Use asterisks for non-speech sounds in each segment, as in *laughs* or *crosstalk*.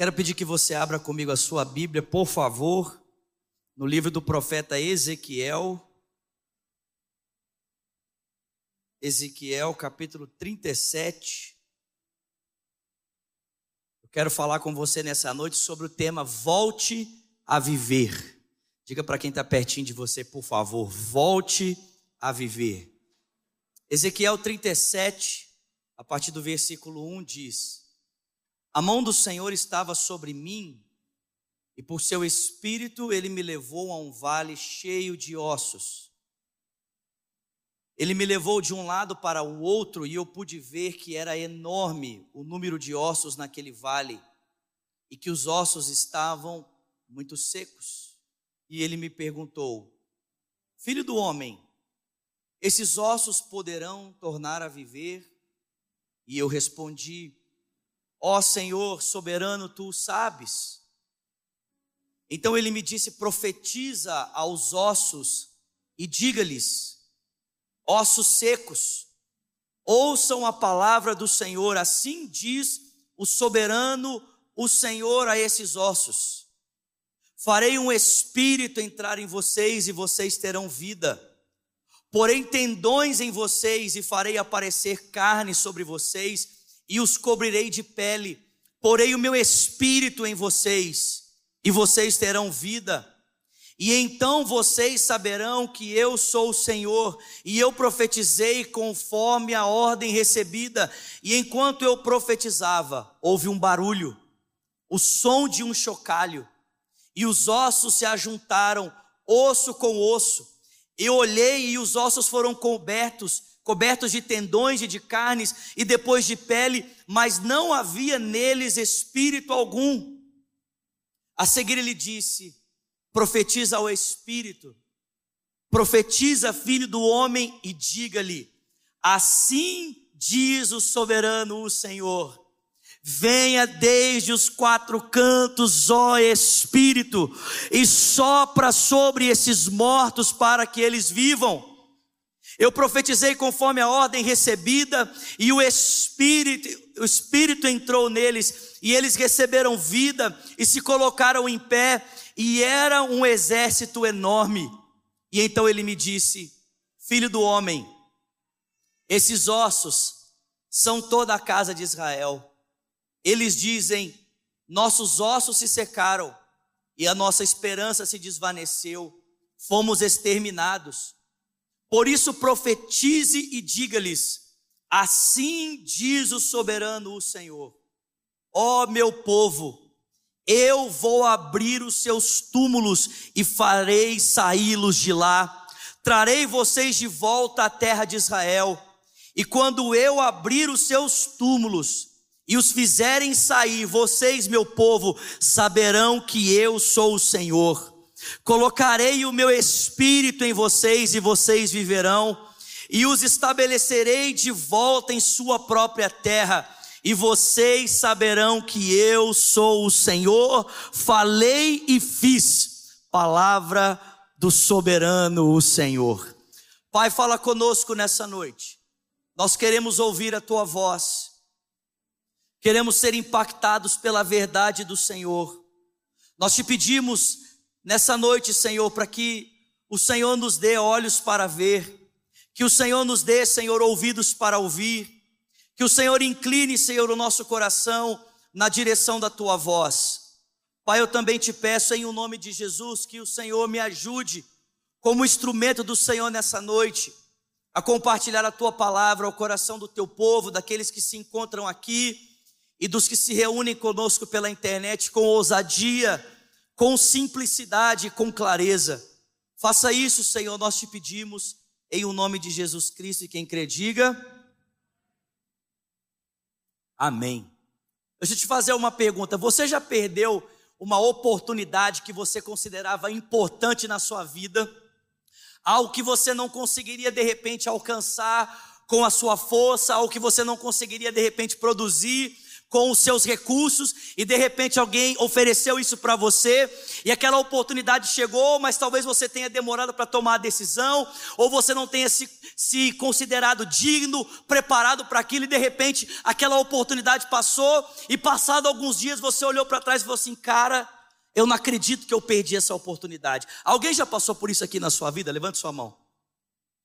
Quero pedir que você abra comigo a sua Bíblia, por favor, no livro do profeta Ezequiel. Ezequiel, capítulo 37. Eu quero falar com você nessa noite sobre o tema Volte a Viver. Diga para quem está pertinho de você, por favor, volte a viver. Ezequiel 37, a partir do versículo 1 diz: a mão do Senhor estava sobre mim, e por seu espírito ele me levou a um vale cheio de ossos. Ele me levou de um lado para o outro e eu pude ver que era enorme o número de ossos naquele vale e que os ossos estavam muito secos. E ele me perguntou: Filho do homem, esses ossos poderão tornar a viver? E eu respondi: Ó Senhor soberano, tu sabes. Então ele me disse: profetiza aos ossos e diga-lhes, ossos secos, ouçam a palavra do Senhor, assim diz o soberano, o Senhor a esses ossos. Farei um espírito entrar em vocês e vocês terão vida. Porém, tendões em vocês e farei aparecer carne sobre vocês e os cobrirei de pele, porei o meu espírito em vocês, e vocês terão vida. E então vocês saberão que eu sou o Senhor, e eu profetizei conforme a ordem recebida. E enquanto eu profetizava, houve um barulho, o som de um chocalho, e os ossos se ajuntaram, osso com osso. Eu olhei e os ossos foram cobertos cobertos de tendões e de carnes e depois de pele, mas não havia neles espírito algum. A seguir ele disse: profetiza ao espírito, profetiza, filho do homem, e diga-lhe: assim diz o soberano, o Senhor. Venha desde os quatro cantos, ó Espírito, e sopra sobre esses mortos para que eles vivam. Eu profetizei conforme a ordem recebida, e o Espírito, o Espírito entrou neles, e eles receberam vida e se colocaram em pé, e era um exército enorme. E então ele me disse: Filho do homem, esses ossos são toda a casa de Israel. Eles dizem: Nossos ossos se secaram e a nossa esperança se desvaneceu, fomos exterminados. Por isso profetize e diga-lhes: Assim diz o soberano o Senhor. Ó meu povo, eu vou abrir os seus túmulos e farei saí-los de lá. Trarei vocês de volta à terra de Israel. E quando eu abrir os seus túmulos e os fizerem sair, vocês, meu povo, saberão que eu sou o Senhor. Colocarei o meu espírito em vocês e vocês viverão, e os estabelecerei de volta em sua própria terra, e vocês saberão que eu sou o Senhor, falei e fiz, palavra do soberano, o Senhor. Pai, fala conosco nessa noite, nós queremos ouvir a tua voz, queremos ser impactados pela verdade do Senhor, nós te pedimos nessa noite, Senhor, para que o Senhor nos dê olhos para ver, que o Senhor nos dê, Senhor, ouvidos para ouvir, que o Senhor incline, Senhor, o nosso coração na direção da tua voz. Pai, eu também te peço em o nome de Jesus que o Senhor me ajude como instrumento do Senhor nessa noite a compartilhar a tua palavra ao coração do teu povo, daqueles que se encontram aqui e dos que se reúnem conosco pela internet com ousadia com simplicidade e com clareza. Faça isso, Senhor, nós te pedimos, em o nome de Jesus Cristo, e quem crê, diga. Amém. Deixa eu te fazer uma pergunta. Você já perdeu uma oportunidade que você considerava importante na sua vida? Algo que você não conseguiria de repente alcançar com a sua força, algo que você não conseguiria de repente produzir com os seus recursos e de repente alguém ofereceu isso para você e aquela oportunidade chegou, mas talvez você tenha demorado para tomar a decisão ou você não tenha se, se considerado digno, preparado para aquilo e de repente aquela oportunidade passou e passado alguns dias você olhou para trás e falou assim, cara, eu não acredito que eu perdi essa oportunidade. Alguém já passou por isso aqui na sua vida? Levante sua mão.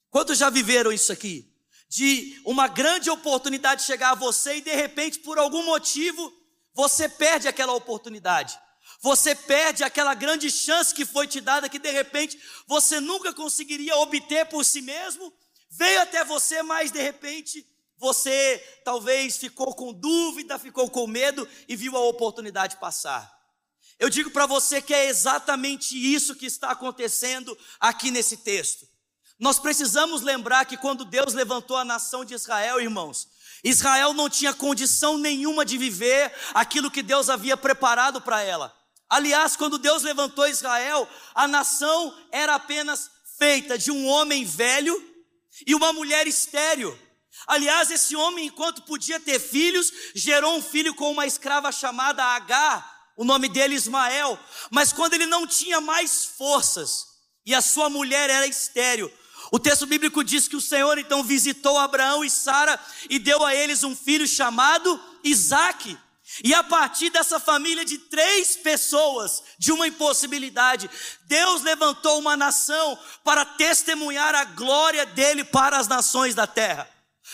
Quantos já viveram isso aqui? De uma grande oportunidade chegar a você e de repente, por algum motivo, você perde aquela oportunidade. Você perde aquela grande chance que foi te dada, que de repente você nunca conseguiria obter por si mesmo. Veio até você, mas de repente você talvez ficou com dúvida, ficou com medo e viu a oportunidade passar. Eu digo para você que é exatamente isso que está acontecendo aqui nesse texto. Nós precisamos lembrar que quando Deus levantou a nação de Israel, irmãos, Israel não tinha condição nenhuma de viver aquilo que Deus havia preparado para ela. Aliás, quando Deus levantou Israel, a nação era apenas feita de um homem velho e uma mulher estéril. Aliás, esse homem, enquanto podia ter filhos, gerou um filho com uma escrava chamada Agar, o nome dele Ismael, mas quando ele não tinha mais forças e a sua mulher era estéril, o texto bíblico diz que o Senhor então visitou Abraão e Sara e deu a eles um filho chamado Isaque. E a partir dessa família de três pessoas, de uma impossibilidade, Deus levantou uma nação para testemunhar a glória dele para as nações da terra.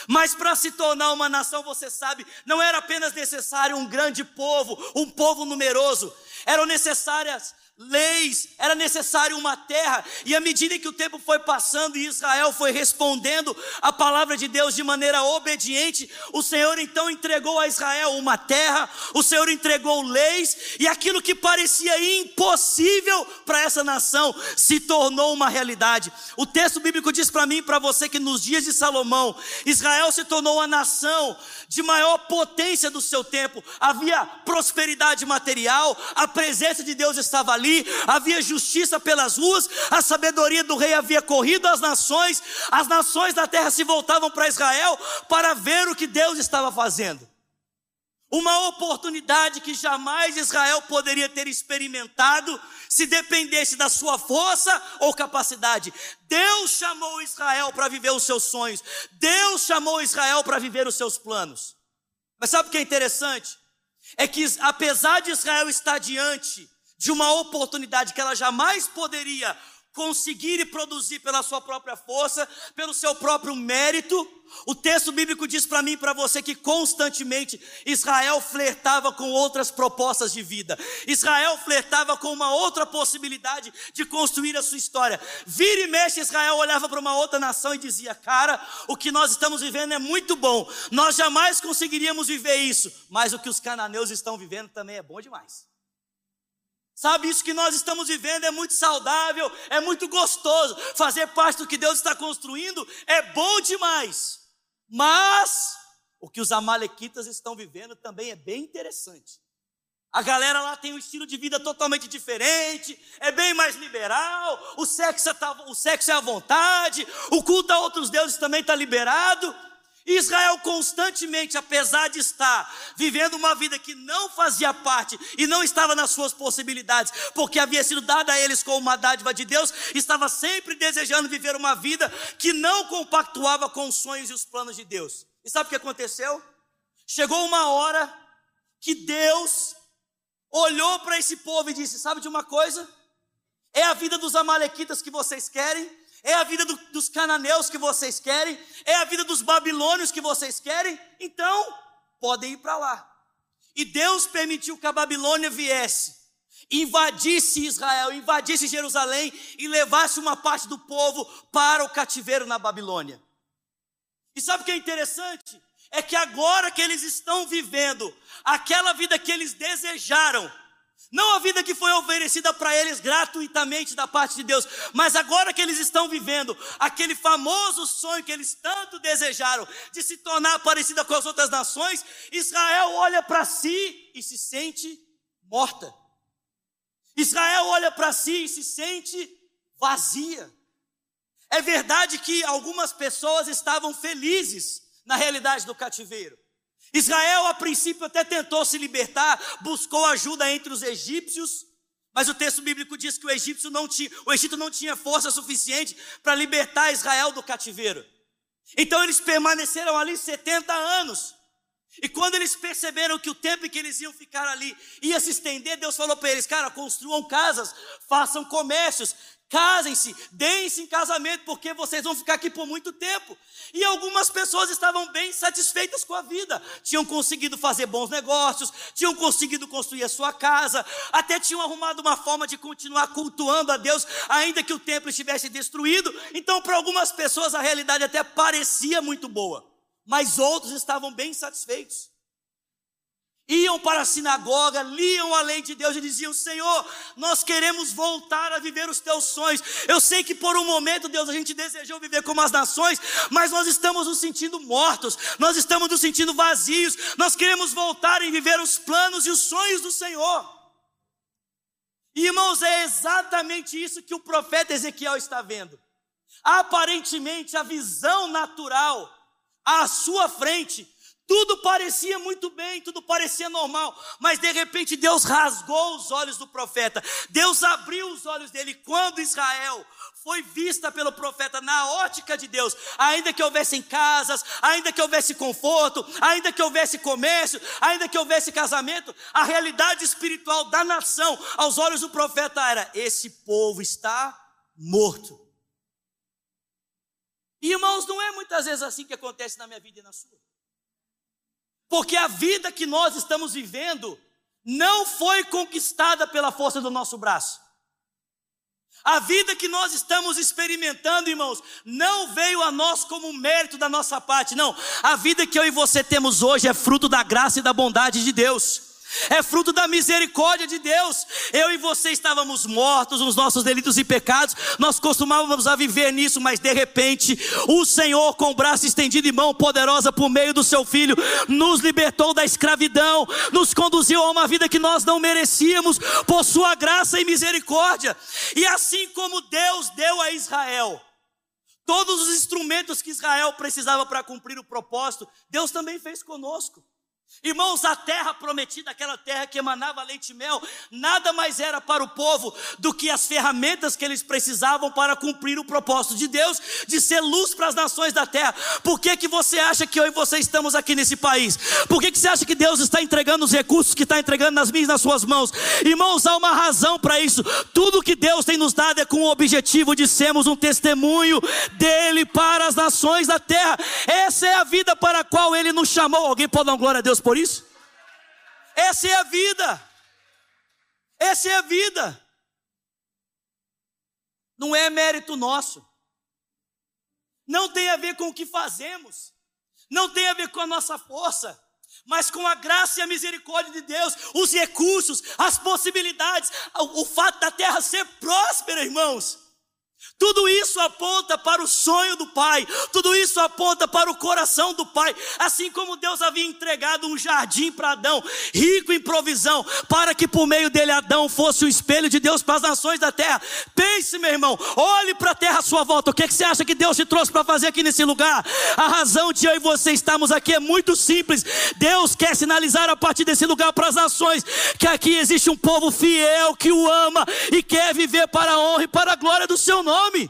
Mas para se tornar uma nação, você sabe, não era apenas necessário um grande povo, um povo numeroso, eram necessárias leis, era necessário uma terra, e à medida que o tempo foi passando e Israel foi respondendo a palavra de Deus de maneira obediente, o Senhor então entregou a Israel uma terra, o Senhor entregou leis, e aquilo que parecia impossível para essa nação se tornou uma realidade. O texto bíblico diz para mim e para você que nos dias de Salomão, Israel se tornou a nação de maior potência do seu tempo, havia prosperidade material, a presença de Deus estava ali ali, havia justiça pelas ruas, a sabedoria do rei havia corrido às nações, as nações da terra se voltavam para Israel para ver o que Deus estava fazendo. Uma oportunidade que jamais Israel poderia ter experimentado se dependesse da sua força ou capacidade. Deus chamou Israel para viver os seus sonhos. Deus chamou Israel para viver os seus planos. Mas sabe o que é interessante? É que apesar de Israel estar diante de uma oportunidade que ela jamais poderia conseguir e produzir pela sua própria força, pelo seu próprio mérito. O texto bíblico diz para mim e para você que constantemente Israel flertava com outras propostas de vida. Israel flertava com uma outra possibilidade de construir a sua história. Vira e mexe, Israel olhava para uma outra nação e dizia: Cara, o que nós estamos vivendo é muito bom. Nós jamais conseguiríamos viver isso, mas o que os cananeus estão vivendo também é bom demais. Sabe, isso que nós estamos vivendo é muito saudável, é muito gostoso. Fazer parte do que Deus está construindo é bom demais. Mas o que os amalequitas estão vivendo também é bem interessante. A galera lá tem um estilo de vida totalmente diferente, é bem mais liberal, o sexo, é, o sexo é à vontade, o culto a outros deuses também está liberado. Israel constantemente, apesar de estar vivendo uma vida que não fazia parte e não estava nas suas possibilidades, porque havia sido dada a eles como uma dádiva de Deus, estava sempre desejando viver uma vida que não compactuava com os sonhos e os planos de Deus. E sabe o que aconteceu? Chegou uma hora que Deus olhou para esse povo e disse: Sabe de uma coisa? É a vida dos Amalequitas que vocês querem, é a vida do, dos cananeus que vocês querem? É a vida dos babilônios que vocês querem? Então, podem ir para lá. E Deus permitiu que a Babilônia viesse, invadisse Israel, invadisse Jerusalém e levasse uma parte do povo para o cativeiro na Babilônia. E sabe o que é interessante? É que agora que eles estão vivendo aquela vida que eles desejaram, não a vida que foi oferecida para eles gratuitamente da parte de Deus, mas agora que eles estão vivendo aquele famoso sonho que eles tanto desejaram de se tornar parecida com as outras nações, Israel olha para si e se sente morta. Israel olha para si e se sente vazia. É verdade que algumas pessoas estavam felizes na realidade do cativeiro. Israel, a princípio, até tentou se libertar, buscou ajuda entre os egípcios, mas o texto bíblico diz que o, egípcio não tinha, o Egito não tinha força suficiente para libertar Israel do cativeiro. Então eles permaneceram ali 70 anos. E quando eles perceberam que o tempo em que eles iam ficar ali ia se estender, Deus falou para eles: cara, construam casas, façam comércios, Casem-se, deem-se em casamento, porque vocês vão ficar aqui por muito tempo. E algumas pessoas estavam bem satisfeitas com a vida, tinham conseguido fazer bons negócios, tinham conseguido construir a sua casa, até tinham arrumado uma forma de continuar cultuando a Deus, ainda que o templo estivesse destruído. Então, para algumas pessoas, a realidade até parecia muito boa, mas outros estavam bem satisfeitos iam para a sinagoga, liam a lei de Deus e diziam: Senhor, nós queremos voltar a viver os teus sonhos. Eu sei que por um momento, Deus, a gente desejou viver como as nações, mas nós estamos nos sentindo mortos, nós estamos nos sentindo vazios, nós queremos voltar e viver os planos e os sonhos do Senhor. Irmãos, é exatamente isso que o profeta Ezequiel está vendo. Aparentemente, a visão natural à sua frente tudo parecia muito bem, tudo parecia normal, mas de repente Deus rasgou os olhos do profeta, Deus abriu os olhos dele. Quando Israel foi vista pelo profeta na ótica de Deus, ainda que houvessem casas, ainda que houvesse conforto, ainda que houvesse comércio, ainda que houvesse casamento, a realidade espiritual da nação aos olhos do profeta era: esse povo está morto. Irmãos, não é muitas vezes assim que acontece na minha vida e na sua. Porque a vida que nós estamos vivendo não foi conquistada pela força do nosso braço. A vida que nós estamos experimentando, irmãos, não veio a nós como mérito da nossa parte, não. A vida que eu e você temos hoje é fruto da graça e da bondade de Deus é fruto da misericórdia de Deus. Eu e você estávamos mortos nos nossos delitos e pecados, nós costumávamos a viver nisso, mas de repente, o Senhor, com o braço estendido e mão poderosa por meio do seu Filho, nos libertou da escravidão, nos conduziu a uma vida que nós não merecíamos, por sua graça e misericórdia. E assim como Deus deu a Israel, todos os instrumentos que Israel precisava para cumprir o propósito, Deus também fez conosco. Irmãos, a terra prometida, aquela terra que emanava leite e mel, nada mais era para o povo do que as ferramentas que eles precisavam para cumprir o propósito de Deus, de ser luz para as nações da terra. Por que, que você acha que eu e você estamos aqui nesse país? Por que, que você acha que Deus está entregando os recursos que está entregando nas minhas nas suas mãos? Irmãos, há uma razão para isso. Tudo que Deus tem nos dado é com o objetivo de sermos um testemunho dele para as nações da terra. Essa é a vida para a qual ele nos chamou. Alguém pode dar glória a Deus por isso? Essa é a vida. Essa é a vida. Não é mérito nosso. Não tem a ver com o que fazemos. Não tem a ver com a nossa força. Mas com a graça e a misericórdia de Deus, os recursos, as possibilidades, o, fato da terra ser próspera, irmãos. Tudo isso aponta para o sonho do Pai, tudo isso aponta para o coração do Pai, assim como Deus havia entregado um jardim para Adão, rico em provisão, para que por meio dele Adão fosse o espelho de Deus para as nações da terra. Pense, meu irmão, olhe para a terra à sua volta. O que, é que você acha que Deus te trouxe para fazer aqui nesse lugar? A razão de eu e você estarmos aqui é muito simples. Deus quer sinalizar a partir desse lugar para as nações que aqui existe um povo fiel que o ama e quer viver para a honra e para a glória do seu nome nome.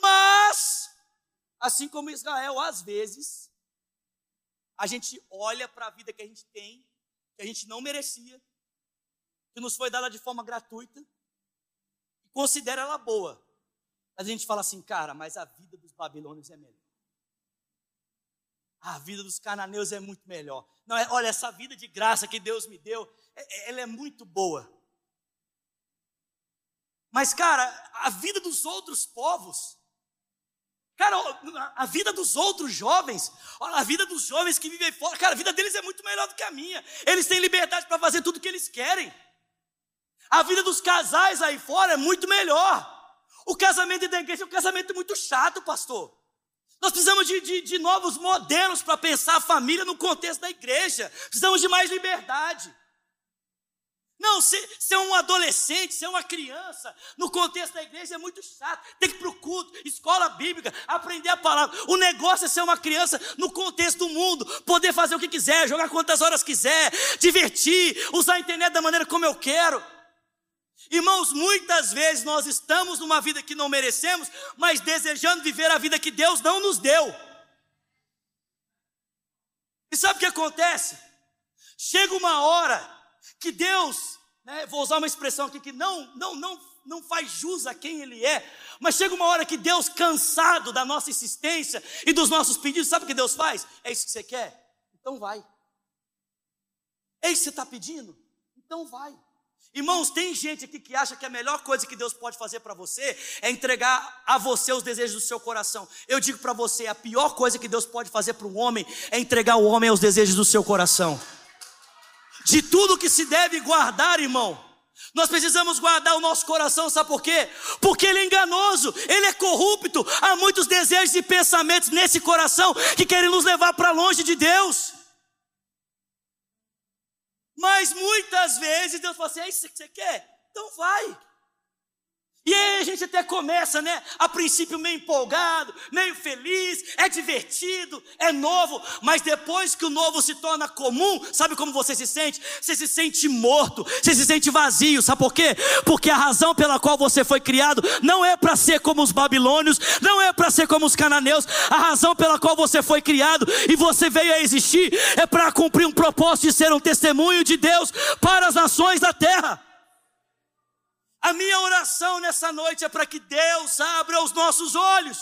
Mas, assim como Israel, às vezes, a gente olha para a vida que a gente tem, que a gente não merecia, que nos foi dada de forma gratuita, e considera ela boa. Mas a gente fala assim, cara, mas a vida dos babilônios é melhor. A vida dos cananeus é muito melhor. Não é, olha, essa vida de graça que Deus me deu, é, é, ela é muito boa. Mas, cara, a vida dos outros povos, cara, a vida dos outros jovens, a vida dos jovens que vivem fora, cara, a vida deles é muito melhor do que a minha. Eles têm liberdade para fazer tudo o que eles querem. A vida dos casais aí fora é muito melhor. O casamento da igreja é um casamento muito chato, pastor. Nós precisamos de, de, de novos modelos para pensar a família no contexto da igreja. Precisamos de mais liberdade. Não, ser, ser um adolescente, ser uma criança, no contexto da igreja é muito chato. Tem que ir para o culto, escola bíblica, aprender a palavra. O negócio é ser uma criança no contexto do mundo, poder fazer o que quiser, jogar quantas horas quiser, divertir, usar a internet da maneira como eu quero. Irmãos, muitas vezes nós estamos numa vida que não merecemos, mas desejando viver a vida que Deus não nos deu. E sabe o que acontece? Chega uma hora que Deus, né, vou usar uma expressão aqui que não, não, não, não faz jus a quem Ele é, mas chega uma hora que Deus, cansado da nossa insistência e dos nossos pedidos, sabe o que Deus faz? É isso que você quer? Então vai. É isso que você está pedindo? Então vai. Irmãos, tem gente aqui que acha que a melhor coisa que Deus pode fazer para você é entregar a você os desejos do seu coração. Eu digo para você, a pior coisa que Deus pode fazer para um homem é entregar o homem aos desejos do seu coração de tudo que se deve guardar, irmão. Nós precisamos guardar o nosso coração, sabe por quê? Porque ele é enganoso, ele é corrupto. Há muitos desejos e pensamentos nesse coração que querem nos levar para longe de Deus. Mas muitas vezes Deus fala assim: é isso que você quer? Então vai. E aí a gente até começa, né? A princípio meio empolgado, meio feliz, é divertido, é novo, mas depois que o novo se torna comum, sabe como você se sente? Você se sente morto, você se sente vazio, sabe por quê? Porque a razão pela qual você foi criado não é para ser como os babilônios, não é para ser como os cananeus, a razão pela qual você foi criado e você veio a existir é para cumprir um propósito de ser um testemunho de Deus para as nações da terra. A minha oração nessa noite é para que Deus abra os nossos olhos,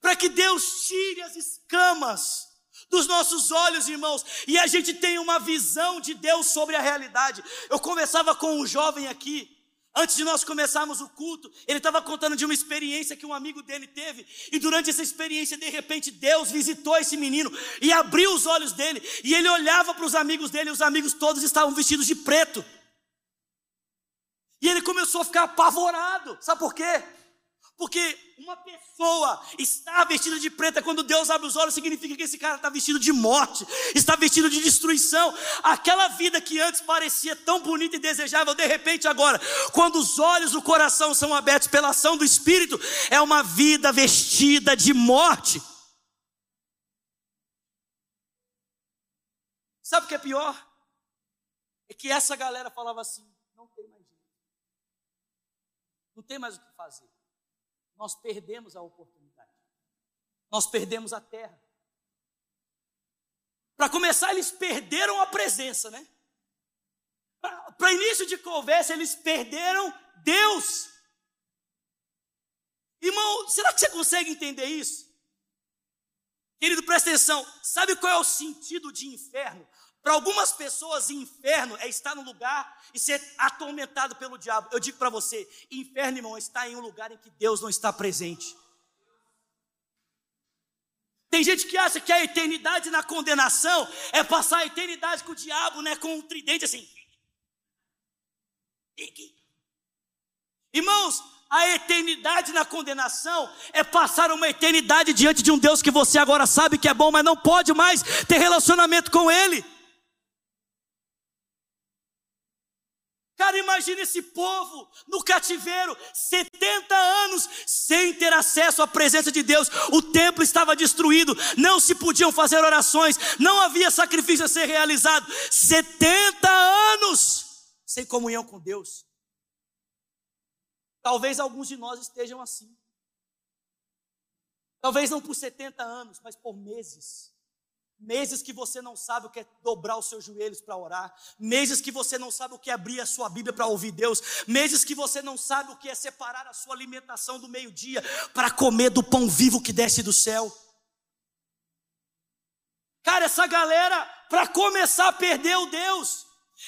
para que Deus tire as escamas dos nossos olhos, irmãos, e a gente tenha uma visão de Deus sobre a realidade. Eu conversava com um jovem aqui, antes de nós começarmos o culto, ele estava contando de uma experiência que um amigo dele teve, e durante essa experiência, de repente, Deus visitou esse menino e abriu os olhos dele, e ele olhava para os amigos dele, e os amigos todos estavam vestidos de preto. E ele começou a ficar apavorado. Sabe por quê? Porque uma pessoa está vestida de preta, quando Deus abre os olhos, significa que esse cara está vestido de morte, está vestido de destruição. Aquela vida que antes parecia tão bonita e desejável, de repente agora, quando os olhos do coração são abertos pela ação do Espírito, é uma vida vestida de morte. Sabe o que é pior? É que essa galera falava assim: não tem mais o que fazer. Nós perdemos a oportunidade. Nós perdemos a terra. Para começar, eles perderam a presença, né? Para início de conversa, eles perderam Deus. Irmão, será que você consegue entender isso? Querido, presta atenção. Sabe qual é o sentido de inferno? Para algumas pessoas, inferno é estar no lugar e ser atormentado pelo diabo. Eu digo para você: inferno, irmão, está em um lugar em que Deus não está presente. Tem gente que acha que a eternidade na condenação é passar a eternidade com o diabo, né, com um tridente assim. Irmãos, a eternidade na condenação é passar uma eternidade diante de um Deus que você agora sabe que é bom, mas não pode mais ter relacionamento com Ele. Cara, imagine esse povo no cativeiro, 70 anos sem ter acesso à presença de Deus. O templo estava destruído, não se podiam fazer orações, não havia sacrifício a ser realizado. 70 anos sem comunhão com Deus. Talvez alguns de nós estejam assim. Talvez não por 70 anos, mas por meses meses que você não sabe o que é dobrar os seus joelhos para orar, meses que você não sabe o que é abrir a sua Bíblia para ouvir Deus, meses que você não sabe o que é separar a sua alimentação do meio-dia para comer do pão vivo que desce do céu. Cara, essa galera, para começar, perdeu Deus.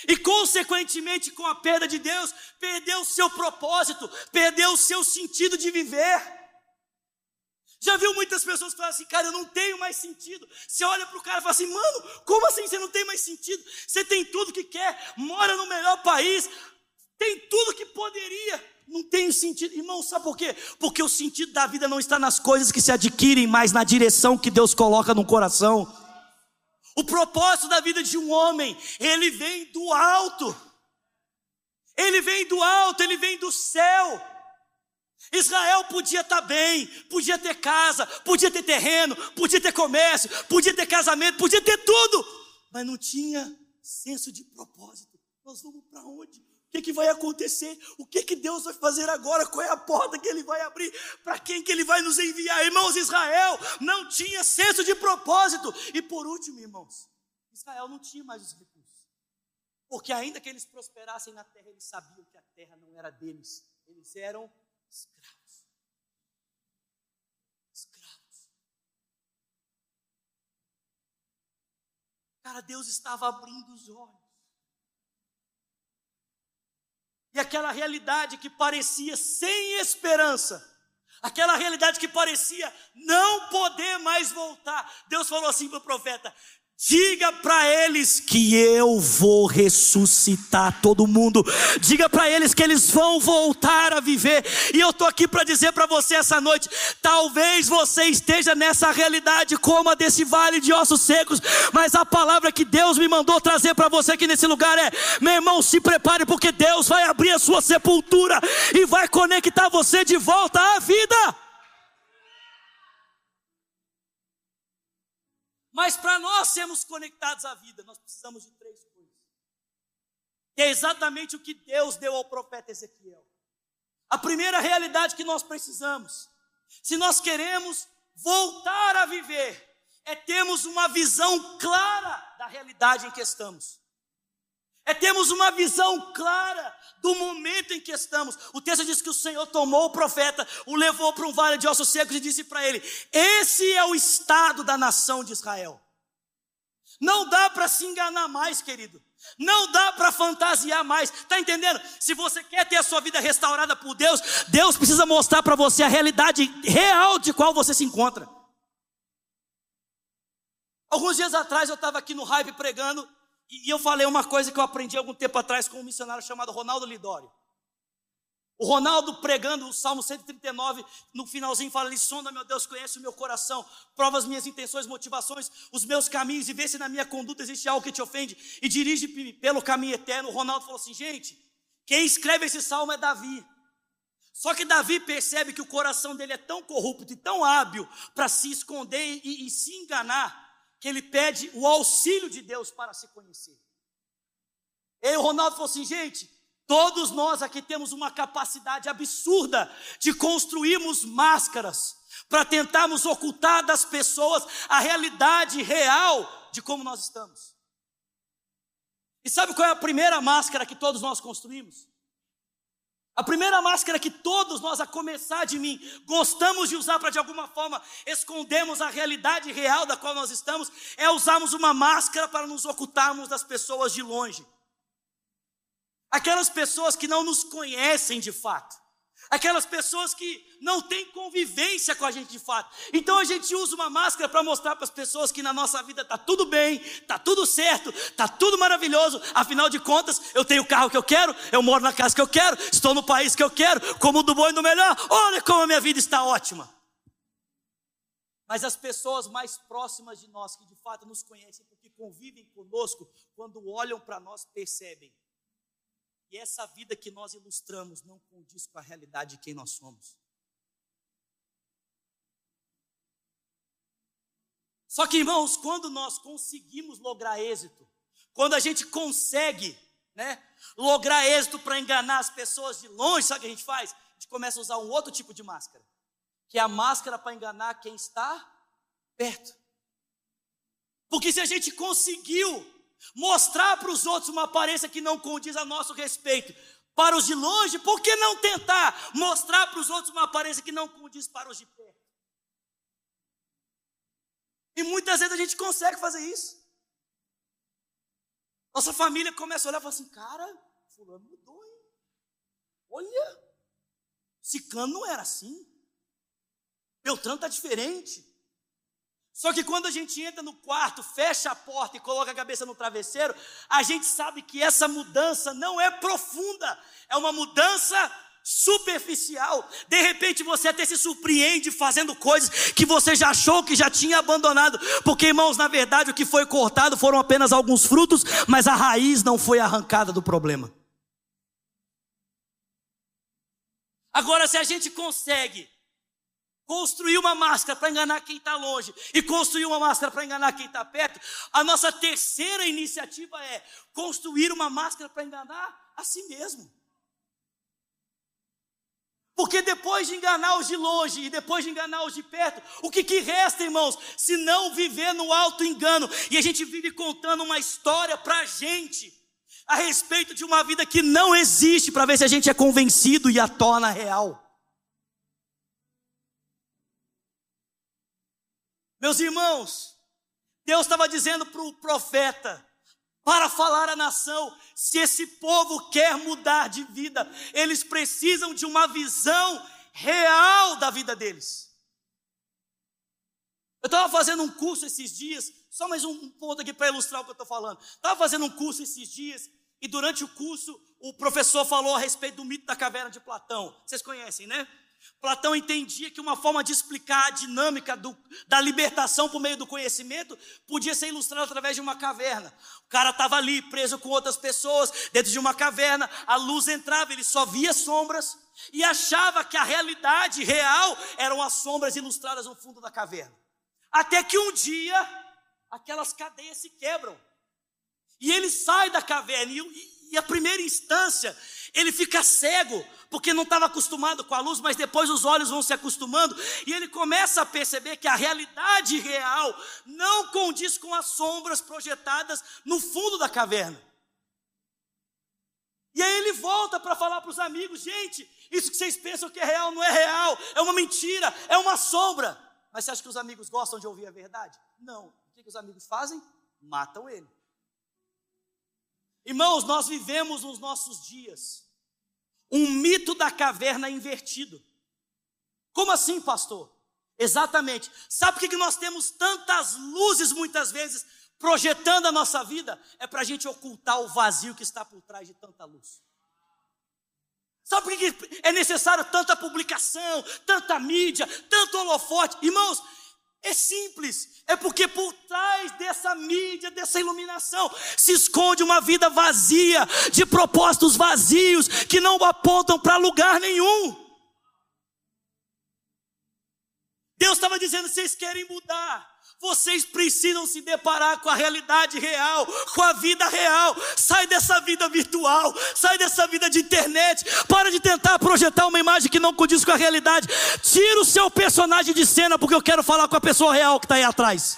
E, consequentemente, com a perda de Deus, perdeu o seu propósito, perdeu o seu sentido de viver. Já viu muitas pessoas que falam assim, cara, eu não tenho mais sentido. Você olha para o cara e fala assim, mano, como assim você não tem mais sentido? Você tem tudo que quer, mora no melhor país, tem tudo que poderia. Não tem sentido. Irmão, sabe por quê? Porque o sentido da vida não está nas coisas que se adquirem, mas na direção que Deus coloca no coração. O propósito da vida de um homem, ele vem do alto. Ele vem do alto, ele vem do céu. Israel podia estar tá bem, podia ter casa, podia ter terreno, podia ter comércio, podia ter casamento, podia ter tudo, mas não tinha senso de propósito. Nós vamos para onde? O que, que vai acontecer? O que, que Deus vai fazer agora? Qual é a porta que Ele vai abrir? Para quem que Ele vai nos enviar? Irmãos, Israel não tinha senso de propósito. E por último, irmãos, Israel não tinha mais os recursos. Porque ainda que eles prosperassem na terra, eles sabiam que a terra não era deles. Eles eram escravos. Escravos. Cara, Deus estava abrindo os olhos. E aquela realidade que parecia sem esperança, aquela realidade que parecia não poder mais voltar, Deus falou assim para o profeta: Diga para eles que eu vou ressuscitar todo mundo. Diga para eles que eles vão voltar a viver. E eu tô aqui para dizer para você essa noite, talvez você esteja nessa realidade como a desse vale de ossos secos, mas a palavra que Deus me mandou trazer para você aqui nesse lugar é: meu irmão, se prepare porque Deus vai abrir a sua sepultura e vai conectar você de volta à vida. Mas para nós sermos conectados à vida, nós precisamos de três coisas. Que é exatamente o que Deus deu ao profeta Ezequiel. A primeira realidade que nós precisamos, se nós queremos voltar a viver, é termos uma visão clara da realidade em que estamos. É termos uma visão clara do momento em que estamos. O texto diz que o Senhor tomou o profeta, o levou para um vale de ossos secos e disse para ele: Esse é o estado da nação de Israel. Não dá para se enganar mais, querido. Não dá para fantasiar mais. Está entendendo? Se você quer ter a sua vida restaurada por Deus, Deus precisa mostrar para você a realidade real de qual você se encontra. Alguns dias atrás eu estava aqui no Hype pregando e eu falei uma coisa que eu aprendi algum tempo atrás com um missionário chamado Ronaldo Lidório. O Ronaldo pregando o Salmo 139, no finalzinho fala ali, sonda meu Deus, conhece o meu coração, prova as minhas intenções, motivações, os meus caminhos e vê se na minha conduta existe algo que te ofende e dirige-me pelo caminho eterno. O Ronaldo falou assim, gente, quem escreve esse salmo é Davi. Só que Davi percebe que o coração dele é tão corrupto e tão hábil para se esconder e, e se enganar, que ele pede o auxílio de Deus para se conhecer. E o Ronaldo falou assim, gente, todos nós aqui temos uma capacidade absurda de construirmos máscaras para tentarmos ocultar das pessoas a realidade real de como nós estamos. E sabe qual é a primeira máscara que todos nós construímos? A primeira máscara que todos nós, a começar de mim, gostamos de usar para de alguma forma escondermos a realidade real da qual nós estamos, é usarmos uma máscara para nos ocultarmos das pessoas de longe. Aquelas pessoas que não nos conhecem de fato. Aquelas pessoas que não têm convivência com a gente de fato. Então a gente usa uma máscara para mostrar para as pessoas que na nossa vida está tudo bem, está tudo certo, está tudo maravilhoso. Afinal de contas, eu tenho o carro que eu quero, eu moro na casa que eu quero, estou no país que eu quero, como do bom e do melhor. Olha como a minha vida está ótima. Mas as pessoas mais próximas de nós, que de fato nos conhecem, porque convivem conosco, quando olham para nós, percebem e essa vida que nós ilustramos não condiz com a realidade de quem nós somos. Só que, irmãos, quando nós conseguimos lograr êxito, quando a gente consegue, né, lograr êxito para enganar as pessoas de longe, sabe o que a gente faz? A gente começa a usar um outro tipo de máscara, que é a máscara para enganar quem está perto. Porque se a gente conseguiu mostrar para os outros uma aparência que não condiz a nosso respeito. Para os de longe, por que não tentar mostrar para os outros uma aparência que não condiz para os de perto? E muitas vezes a gente consegue fazer isso. Nossa família começa a olhar e fala assim: cara, Fulano mudou, hein? Olha, Ciclano não era assim. Beltrano está diferente. Só que quando a gente entra no quarto, fecha a porta e coloca a cabeça no travesseiro, a gente sabe que essa mudança não é profunda, é uma mudança superficial. De repente você até se surpreende fazendo coisas que você já achou que já tinha abandonado. Porque, irmãos, na verdade o que foi cortado foram apenas alguns frutos, mas a raiz não foi arrancada do problema. Agora, se a gente consegue construir uma máscara para enganar quem está longe e construir uma máscara para enganar quem está perto, a nossa terceira iniciativa é construir uma máscara para enganar a si mesmo. Porque depois de enganar os de longe e depois de enganar os de perto, o que, que resta, irmãos, se não viver no alto engano? E a gente vive contando uma história para a gente a respeito de uma vida que não existe, para ver se a gente é convencido e a torna real. Meus irmãos, Deus estava dizendo para o profeta, para falar à nação: se esse povo quer mudar de vida, eles precisam de uma visão real da vida deles. Eu estava fazendo um curso esses dias, só mais um ponto aqui para ilustrar o que eu estou falando. Estava fazendo um curso esses dias, e durante o curso, o professor falou a respeito do mito da caverna de Platão. Vocês conhecem, né? Platão entendia que uma forma de explicar a dinâmica do, da libertação por meio do conhecimento podia ser ilustrada através de uma caverna. O cara estava ali, preso com outras pessoas, dentro de uma caverna, a luz entrava, ele só via sombras e achava que a realidade real eram as sombras ilustradas no fundo da caverna. Até que um dia, aquelas cadeias se quebram e ele sai da caverna, e, e a primeira instância, ele fica cego, porque não estava acostumado com a luz, mas depois os olhos vão se acostumando e ele começa a perceber que a realidade real não condiz com as sombras projetadas no fundo da caverna. E aí ele volta para falar para os amigos: gente, isso que vocês pensam que é real não é real, é uma mentira, é uma sombra. Mas você acha que os amigos gostam de ouvir a verdade? Não. O que, que os amigos fazem? Matam ele. Irmãos, nós vivemos nos nossos dias um mito da caverna invertido. Como assim, pastor? Exatamente. Sabe por que nós temos tantas luzes muitas vezes projetando a nossa vida? É para a gente ocultar o vazio que está por trás de tanta luz. Sabe por que é necessário tanta publicação, tanta mídia, tanto holofote? Irmãos, é simples, é porque por trás dessa mídia, dessa iluminação, se esconde uma vida vazia, de propósitos vazios, que não apontam para lugar nenhum. Deus estava dizendo: vocês querem mudar, vocês precisam se deparar com a realidade real, com a vida real. Sai dessa vida virtual, sai dessa vida de internet. Para de tentar projetar uma imagem que não condiz com a realidade. Tira o seu personagem de cena, porque eu quero falar com a pessoa real que está aí atrás.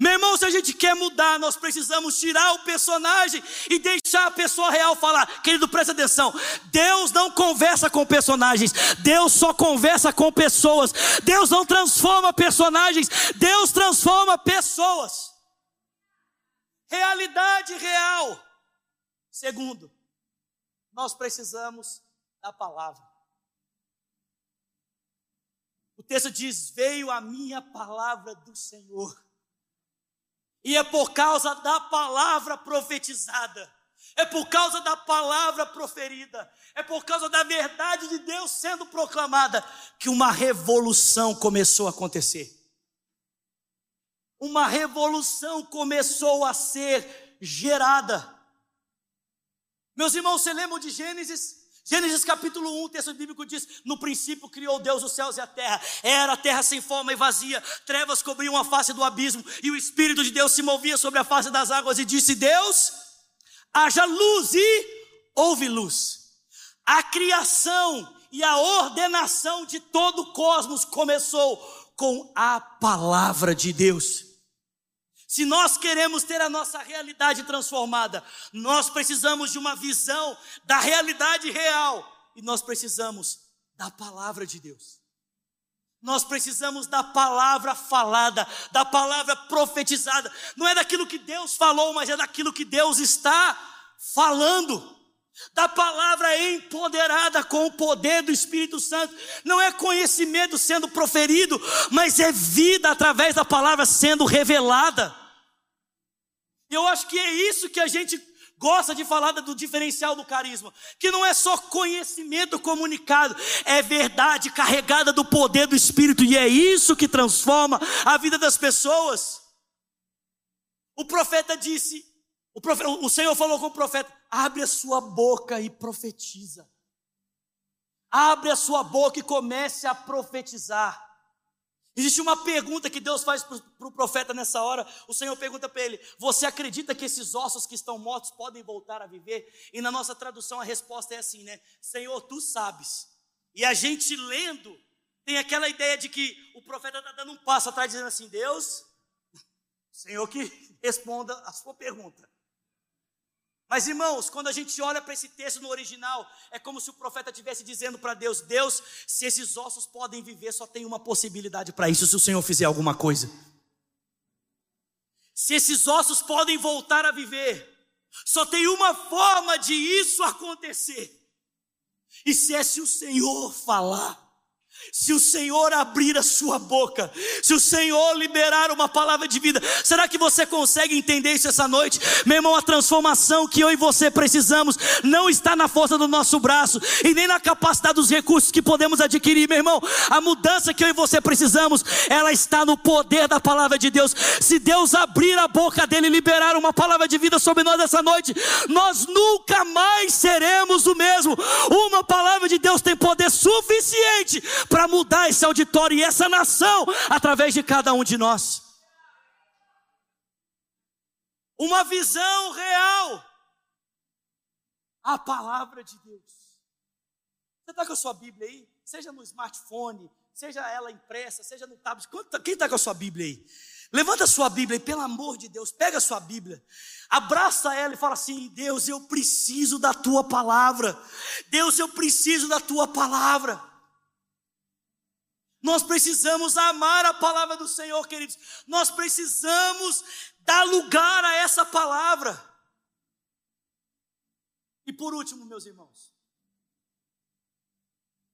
Meu irmão, se a gente quer mudar, nós precisamos tirar o personagem e deixar a pessoa real falar. Querido, presta atenção. Deus não conversa com personagens. Deus só conversa com pessoas. Deus não transforma personagens. Deus transforma pessoas. Realidade real. Segundo, nós precisamos da palavra. O texto diz: Veio a minha palavra do Senhor e é por causa da palavra profetizada, é por causa da palavra proferida, é por causa da verdade de Deus sendo proclamada que uma revolução começou a acontecer. Uma revolução começou a ser gerada. Meus irmãos, você lembra de Gênesis? Gênesis capítulo 1, o texto bíblico diz: No princípio criou Deus os céus e a terra. Era a terra sem forma e vazia, trevas cobriam a face do abismo, e o Espírito de Deus se movia sobre a face das águas, e disse: Deus, haja luz, e houve luz. A criação e a ordenação de todo o cosmos começou com a palavra de Deus. Se nós queremos ter a nossa realidade transformada, nós precisamos de uma visão da realidade real e nós precisamos da palavra de Deus. Nós precisamos da palavra falada, da palavra profetizada. Não é daquilo que Deus falou, mas é daquilo que Deus está falando. Da palavra empoderada com o poder do Espírito Santo. Não é conhecimento sendo proferido, mas é vida através da palavra sendo revelada. Eu acho que é isso que a gente gosta de falar do diferencial do carisma, que não é só conhecimento comunicado, é verdade carregada do poder do Espírito, e é isso que transforma a vida das pessoas. O profeta disse, o, profeta, o Senhor falou com o profeta: abre a sua boca e profetiza. Abre a sua boca e comece a profetizar. Existe uma pergunta que Deus faz para o profeta nessa hora. O Senhor pergunta para ele: Você acredita que esses ossos que estão mortos podem voltar a viver? E na nossa tradução a resposta é assim, né? Senhor, tu sabes. E a gente lendo tem aquela ideia de que o profeta está dando um passo atrás, dizendo assim: Deus, *laughs* Senhor que responda a sua pergunta. Mas irmãos, quando a gente olha para esse texto no original, é como se o profeta estivesse dizendo para Deus: Deus, se esses ossos podem viver, só tem uma possibilidade para isso, se o Senhor fizer alguma coisa. Se esses ossos podem voltar a viver, só tem uma forma de isso acontecer. E se é se o Senhor falar. Se o Senhor abrir a sua boca, se o Senhor liberar uma palavra de vida, será que você consegue entender isso essa noite? Meu irmão, a transformação que eu e você precisamos não está na força do nosso braço e nem na capacidade dos recursos que podemos adquirir, meu irmão. A mudança que eu e você precisamos, ela está no poder da palavra de Deus. Se Deus abrir a boca dele e liberar uma palavra de vida sobre nós essa noite, nós nunca mais seremos o mesmo. Uma palavra de Deus tem poder suficiente para mudar esse auditório e essa nação através de cada um de nós. Uma visão real. A palavra de Deus. Você está com a sua Bíblia aí? Seja no smartphone, seja ela impressa, seja no tablet. Quem está com a sua Bíblia aí? Levanta a sua Bíblia e, pelo amor de Deus, pega a sua Bíblia, abraça ela e fala assim: Deus, eu preciso da tua palavra. Deus, eu preciso da tua palavra. Nós precisamos amar a palavra do Senhor, queridos. Nós precisamos dar lugar a essa palavra. E por último, meus irmãos,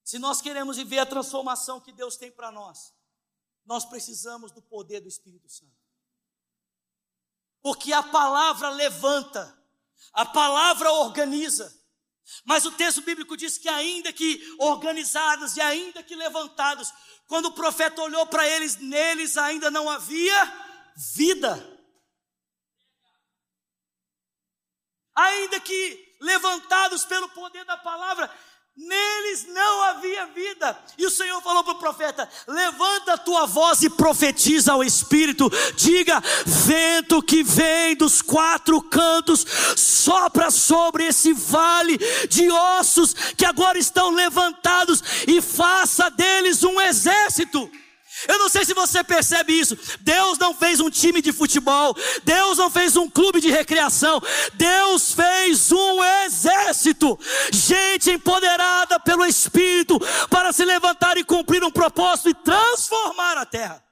se nós queremos viver a transformação que Deus tem para nós, nós precisamos do poder do Espírito Santo. Porque a palavra levanta, a palavra organiza, mas o texto bíblico diz que, ainda que organizados e ainda que levantados, quando o profeta olhou para eles, neles ainda não havia vida. Ainda que levantados pelo poder da palavra, Neles não havia vida. E o Senhor falou para o profeta: Levanta a tua voz e profetiza ao Espírito. Diga: Vento que vem dos quatro cantos, sopra sobre esse vale de ossos que agora estão levantados e faça deles um exército. Eu não sei se você percebe isso. Deus não fez um time de futebol, Deus não fez um clube de recreação, Deus fez um exército, gente empoderada pelo Espírito para se levantar e cumprir um propósito e transformar a terra.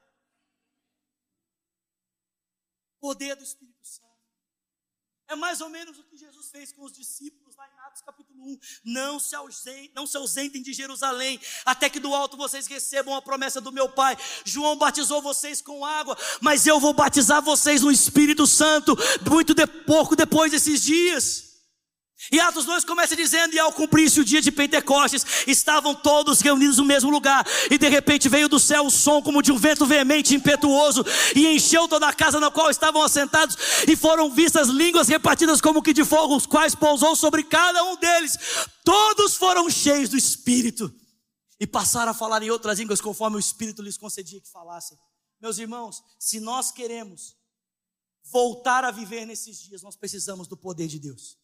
Poder do Espírito Santo. É mais ou menos o que Jesus fez com os discípulos Atos capítulo 1, não se, ausentem, não se ausentem de Jerusalém, até que do alto vocês recebam a promessa do meu Pai. João batizou vocês com água, mas eu vou batizar vocês no Espírito Santo, muito de, pouco depois desses dias. E Atos 2 começa dizendo: E ao cumprir-se o dia de Pentecostes, estavam todos reunidos no mesmo lugar, e de repente veio do céu o som como de um vento veemente e impetuoso, e encheu toda a casa na qual estavam assentados, e foram vistas línguas repartidas como que de fogo, os quais pousou sobre cada um deles. Todos foram cheios do Espírito, e passaram a falar em outras línguas, conforme o Espírito lhes concedia que falassem. Meus irmãos, se nós queremos voltar a viver nesses dias, nós precisamos do poder de Deus.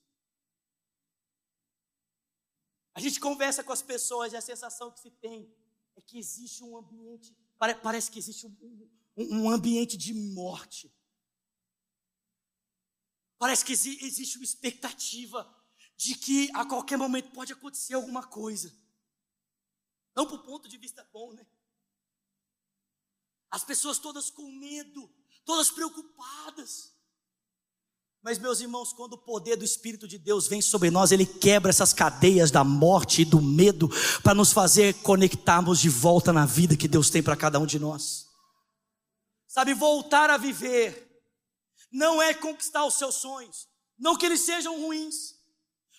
A gente conversa com as pessoas e a sensação que se tem é que existe um ambiente, parece que existe um, um, um ambiente de morte. Parece que existe uma expectativa de que a qualquer momento pode acontecer alguma coisa. Não por ponto de vista bom, né? As pessoas todas com medo, todas preocupadas. Mas, meus irmãos, quando o poder do Espírito de Deus vem sobre nós, ele quebra essas cadeias da morte e do medo para nos fazer conectarmos de volta na vida que Deus tem para cada um de nós. Sabe, voltar a viver não é conquistar os seus sonhos, Não que eles sejam ruins.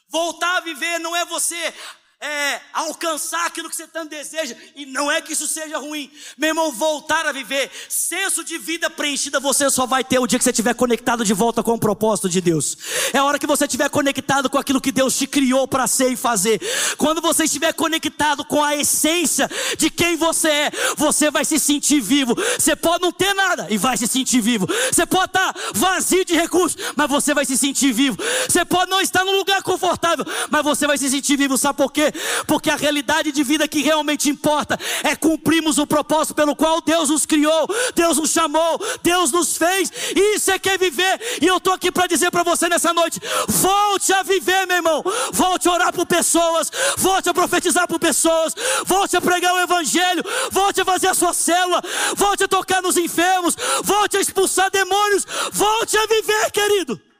Voltar a viver não é você é, alcançar aquilo que você tanto deseja, e não é que isso seja ruim, meu irmão, voltar a viver, senso de vida preenchida você só vai ter o dia que você estiver conectado de volta com o propósito de Deus, é a hora que você estiver conectado com aquilo que Deus te criou para ser e fazer, quando você estiver conectado com a essência de quem você é, você vai se sentir vivo, você pode não ter nada e vai se sentir vivo, você pode estar vazio de recursos, mas você vai se sentir vivo, você pode não estar num lugar confortável, mas você vai se sentir vivo, sabe por quê? Porque a realidade de vida que realmente importa é cumprirmos o propósito pelo qual Deus nos criou, Deus nos chamou, Deus nos fez. Isso é que é viver. E eu estou aqui para dizer para você nessa noite: volte a viver, meu irmão. Volte a orar por pessoas, volte a profetizar por pessoas, volte a pregar o evangelho, volte a fazer a sua célula, volte a tocar nos enfermos, volte a expulsar demônios, volte a viver, querido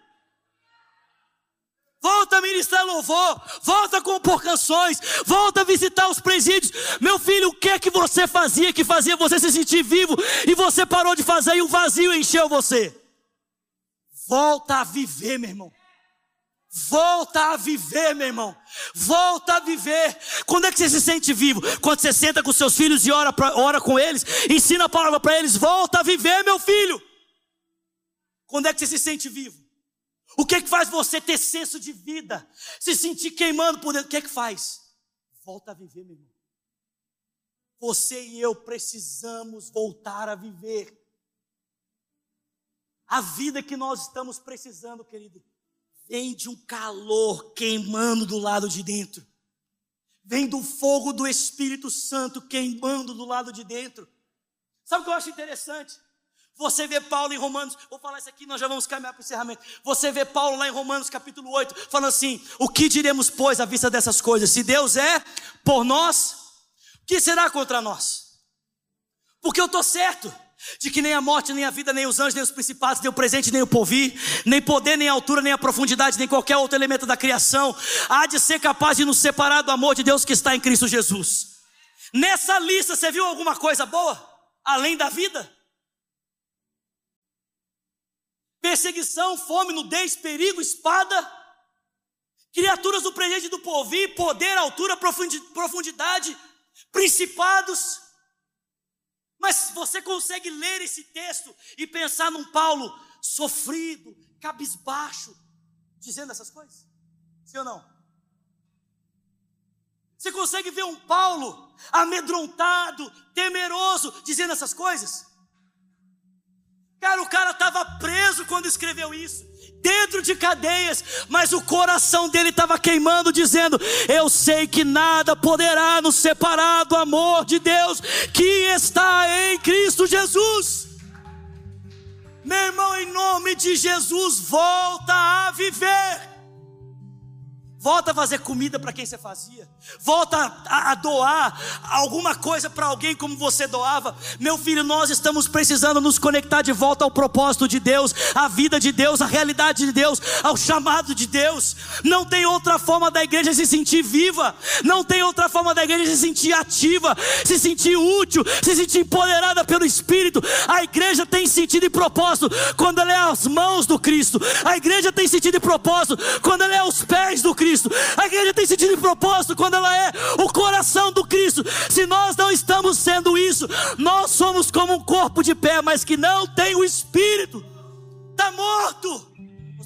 volta a ministrar louvor, volta compor canções, volta a visitar os presídios. Meu filho, o que é que você fazia que fazia você se sentir vivo e você parou de fazer e o vazio encheu você? Volta a viver, meu irmão. Volta a viver, meu irmão. Volta a viver. Quando é que você se sente vivo? Quando você senta com seus filhos e ora, pra, ora com eles, ensina a palavra para eles. Volta a viver, meu filho. Quando é que você se sente vivo? O que é que faz você ter senso de vida? Se sentir queimando por dentro, o que é que faz? Volta a viver, meu irmão. Você e eu precisamos voltar a viver. A vida que nós estamos precisando, querido, vem de um calor queimando do lado de dentro. Vem do fogo do Espírito Santo queimando do lado de dentro. Sabe o que eu acho interessante? Você vê Paulo em Romanos, vou falar isso aqui, nós já vamos caminhar para o encerramento. Você vê Paulo lá em Romanos capítulo 8, falando assim: O que diremos, pois, à vista dessas coisas? Se Deus é por nós, o que será contra nós? Porque eu estou certo de que nem a morte, nem a vida, nem os anjos, nem os principados, nem o presente, nem o porvir, nem poder, nem a altura, nem a profundidade, nem qualquer outro elemento da criação, há de ser capaz de nos separar do amor de Deus que está em Cristo Jesus. Nessa lista, você viu alguma coisa boa? Além da vida? Perseguição, fome, nudez, perigo, espada, criaturas do presente do porvir, poder, altura, profundidade, principados. Mas você consegue ler esse texto e pensar num Paulo sofrido, cabisbaixo, dizendo essas coisas? Sim ou não? Você consegue ver um Paulo amedrontado, temeroso, dizendo essas coisas? Cara, o cara estava preso quando escreveu isso, dentro de cadeias, mas o coração dele estava queimando, dizendo: Eu sei que nada poderá nos separar do amor de Deus que está em Cristo Jesus. Meu irmão, em nome de Jesus, volta a viver. Volta a fazer comida para quem você fazia. Volta a, a doar alguma coisa para alguém como você doava. Meu filho, nós estamos precisando nos conectar de volta ao propósito de Deus, à vida de Deus, à realidade de Deus, ao chamado de Deus. Não tem outra forma da igreja se sentir viva. Não tem outra forma da igreja se sentir ativa, se sentir útil, se sentir empoderada pelo Espírito. A igreja tem sentido e propósito quando ela é as mãos do Cristo. A igreja tem sentido e propósito quando ela é os pés do Cristo. Cristo. A igreja tem sentido e propósito quando ela é o coração do Cristo. Se nós não estamos sendo isso, nós somos como um corpo de pé, mas que não tem o espírito. Está morto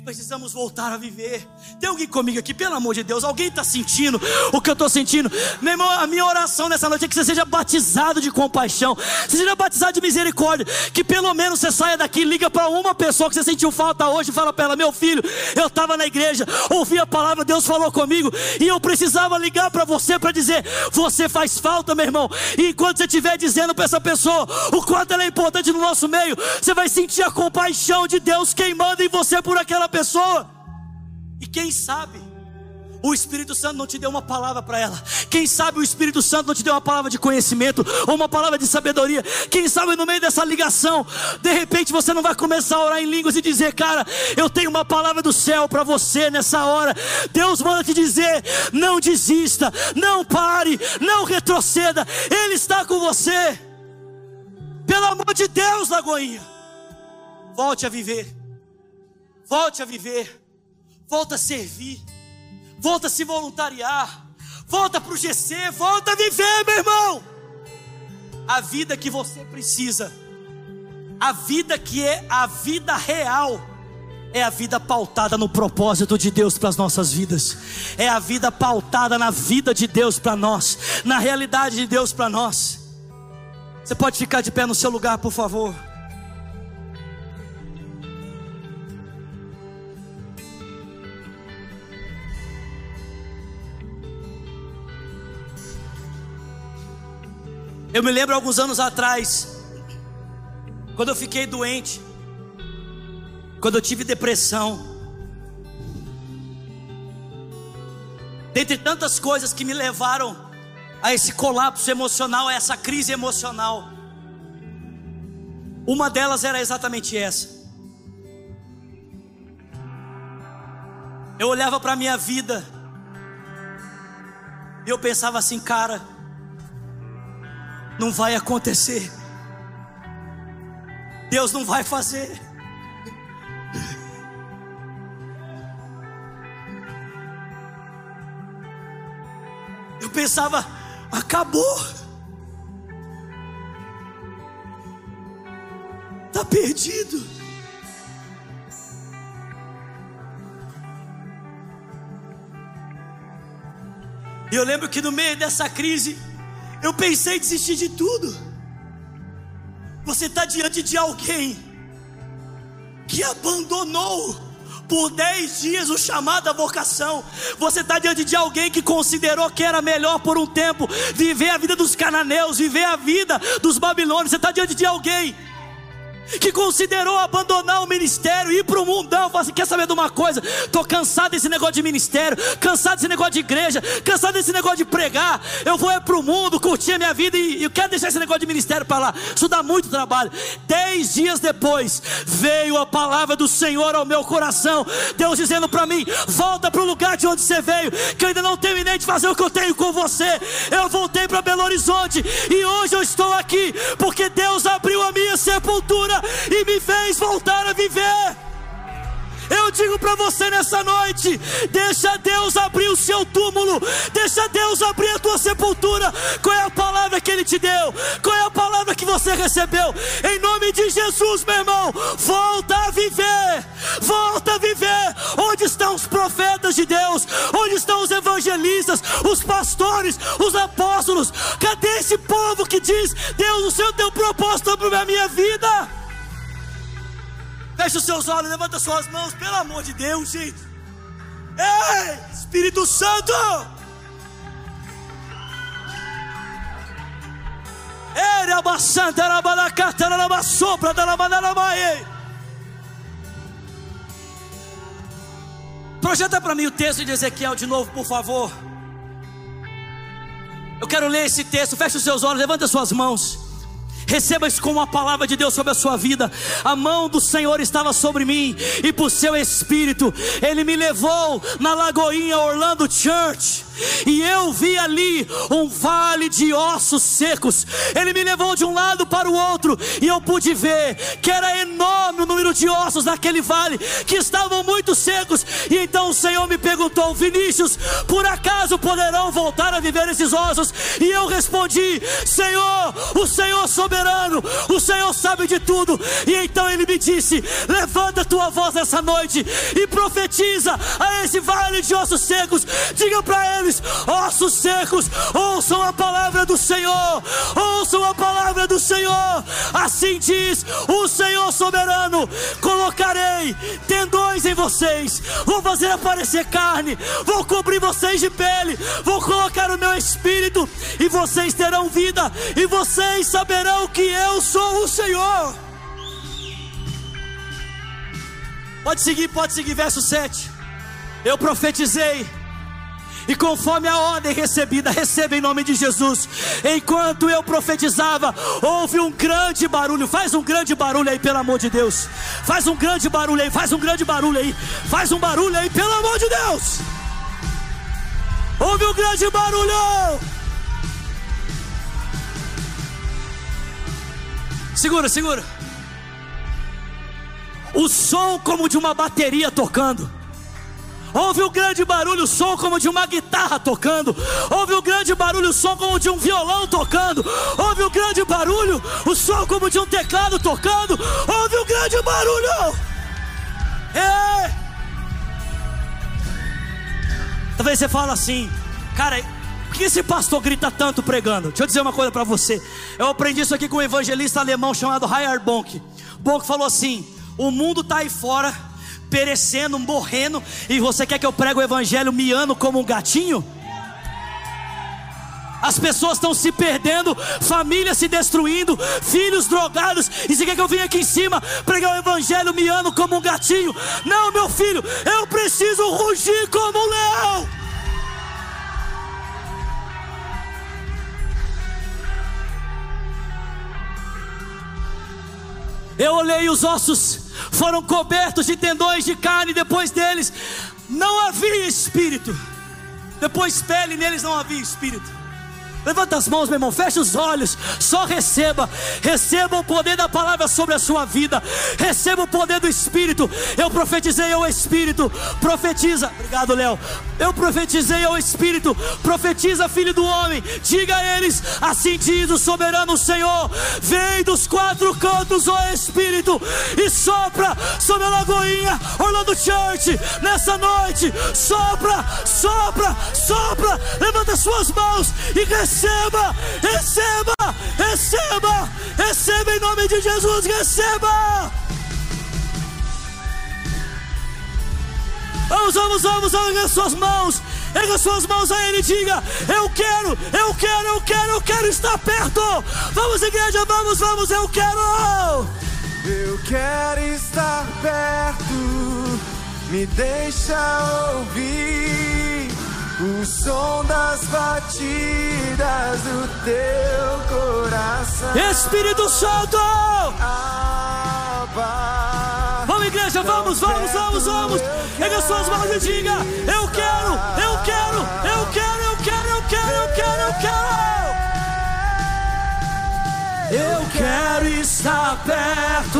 precisamos voltar a viver. Tem alguém comigo aqui, pelo amor de Deus? Alguém está sentindo o que eu estou sentindo? Meu irmão, a minha oração nessa noite é que você seja batizado de compaixão, você seja batizado de misericórdia. Que pelo menos você saia daqui liga para uma pessoa que você sentiu falta hoje e fala para ela: Meu filho, eu estava na igreja, ouvi a palavra, Deus falou comigo e eu precisava ligar para você para dizer: Você faz falta, meu irmão. E enquanto você estiver dizendo para essa pessoa o quanto ela é importante no nosso meio, você vai sentir a compaixão de Deus queimando em você por aquela pessoa pessoa. E quem sabe, o Espírito Santo não te deu uma palavra para ela. Quem sabe o Espírito Santo não te deu uma palavra de conhecimento ou uma palavra de sabedoria. Quem sabe no meio dessa ligação, de repente você não vai começar a orar em línguas e dizer, cara, eu tenho uma palavra do céu para você nessa hora. Deus manda te dizer: não desista, não pare, não retroceda. Ele está com você. Pelo amor de Deus, Lagoinha, volte a viver. Volte a viver. volta a servir, volta a se voluntariar, volta para o GC, volta a viver, meu irmão. A vida que você precisa, a vida que é a vida real, é a vida pautada no propósito de Deus para as nossas vidas, é a vida pautada na vida de Deus para nós, na realidade de Deus para nós. Você pode ficar de pé no seu lugar, por favor. Eu me lembro alguns anos atrás, quando eu fiquei doente, quando eu tive depressão, dentre tantas coisas que me levaram a esse colapso emocional, a essa crise emocional, uma delas era exatamente essa. Eu olhava para a minha vida e eu pensava assim, cara, não vai acontecer. Deus não vai fazer. Eu pensava, acabou. Está perdido. E eu lembro que no meio dessa crise, eu pensei em desistir de tudo. Você está diante de alguém que abandonou por dez dias o chamado à vocação. Você está diante de alguém que considerou que era melhor por um tempo viver a vida dos cananeus, viver a vida dos babilônios. Você está diante de alguém que considerou abandonar o ministério, ir para o mundão, assim, quer saber de uma coisa? Estou cansado desse negócio de ministério, cansado desse negócio de igreja, cansado desse negócio de pregar, eu vou é para o mundo, curtir a minha vida e, e quero deixar esse negócio de ministério para lá, isso dá muito trabalho, dez dias depois, veio a palavra do Senhor ao meu coração, Deus dizendo para mim, volta para o lugar de onde você veio, que eu ainda não terminei de fazer o que eu tenho com você, eu voltei para Belo Horizonte, e hoje eu estou aqui, porque Deus abriu a minha sepultura, e me fez voltar a viver. Eu digo para você nessa noite: deixa Deus abrir o seu túmulo, deixa Deus abrir a tua sepultura. Qual é a palavra que Ele te deu? Qual é a palavra que você recebeu? Em nome de Jesus, meu irmão, volta a viver, volta a viver. Onde estão os profetas de Deus? Onde estão os evangelistas, os pastores, os apóstolos? Cadê esse povo que diz: Deus, o Senhor tem um propósito para a minha vida? Feche os seus olhos, levanta suas mãos, pelo amor de Deus, gente. Ei, Espírito Santo! Projeta para mim o texto de Ezequiel de novo, por favor. Eu quero ler esse texto. Feche os seus olhos, levanta suas mãos. Receba isso como uma palavra de Deus sobre a sua vida. A mão do Senhor estava sobre mim, e por seu espírito, Ele me levou na Lagoinha Orlando Church e eu vi ali um vale de ossos secos. Ele me levou de um lado para o outro, e eu pude ver que era enorme o número de ossos naquele vale, que estavam muito secos. E então o Senhor me perguntou: Vinícius, por acaso poderão voltar a viver esses ossos? E eu respondi: Senhor, o Senhor soberano, o Senhor sabe de tudo. E então ele me disse: Levanta tua voz essa noite e profetiza a esse vale de ossos secos. Diga para ele ossos secos, ouçam a palavra do Senhor, ouçam a palavra do Senhor. Assim diz o Senhor soberano: colocarei tendões em vocês, vou fazer aparecer carne, vou cobrir vocês de pele, vou colocar o meu espírito e vocês terão vida, e vocês saberão que eu sou o Senhor. Pode seguir, pode seguir, verso 7. Eu profetizei e conforme a ordem recebida, receba em nome de Jesus. Enquanto eu profetizava, houve um grande barulho. Faz um grande barulho aí, pelo amor de Deus. Faz um grande barulho aí, faz um grande barulho aí. Faz um barulho aí, pelo amor de Deus. Houve um grande barulho. Segura, segura. O som como de uma bateria tocando Houve o grande barulho, o som como de uma guitarra tocando. Houve o grande barulho, o som como de um violão tocando. Houve o grande barulho, o som como de um teclado tocando. Houve o grande barulho. É. Talvez você fale assim, cara, que esse pastor grita tanto pregando? Deixa eu dizer uma coisa para você. Eu aprendi isso aqui com um evangelista alemão chamado Hayar Bonk. Bonk falou assim: o mundo está aí fora, perecendo, morrendo, e você quer que eu pregue o evangelho miando como um gatinho? As pessoas estão se perdendo, famílias se destruindo, filhos drogados, e você quer que eu venha aqui em cima pregar o evangelho miando como um gatinho? Não, meu filho, eu preciso rugir como um leão. Eu olhei os ossos foram cobertos de tendões de carne, depois deles não havia espírito. Depois pele, neles não havia espírito. Levanta as mãos, meu irmão, fecha os olhos, só receba, receba o poder da palavra sobre a sua vida, receba o poder do Espírito. Eu profetizei ao Espírito, profetiza, obrigado, Léo. Eu profetizei ao Espírito, profetiza, filho do homem, diga a eles: assim diz o soberano Senhor: vem dos quatro cantos, ó Espírito, e sopra sobre a Lagoinha, Orlando Church, nessa noite, sopra, sopra, sopra, levanta suas mãos e receba receba, receba, receba, receba em nome de Jesus, receba. Vamos, vamos, vamos, erga suas mãos, erga suas mãos a Ele e diga: Eu quero, eu quero, eu quero, eu quero estar perto. Vamos, igreja, vamos, vamos, eu quero. Eu quero estar perto, me deixa ouvir o som das batidas do teu coração. Espírito Santo! Vamos, igreja, vamos, vamos, vamos, vamos. Pega suas mãos e diga: Eu quero, eu quero, eu quero, eu quero, eu quero, eu quero, eu quero. Eu quero estar perto.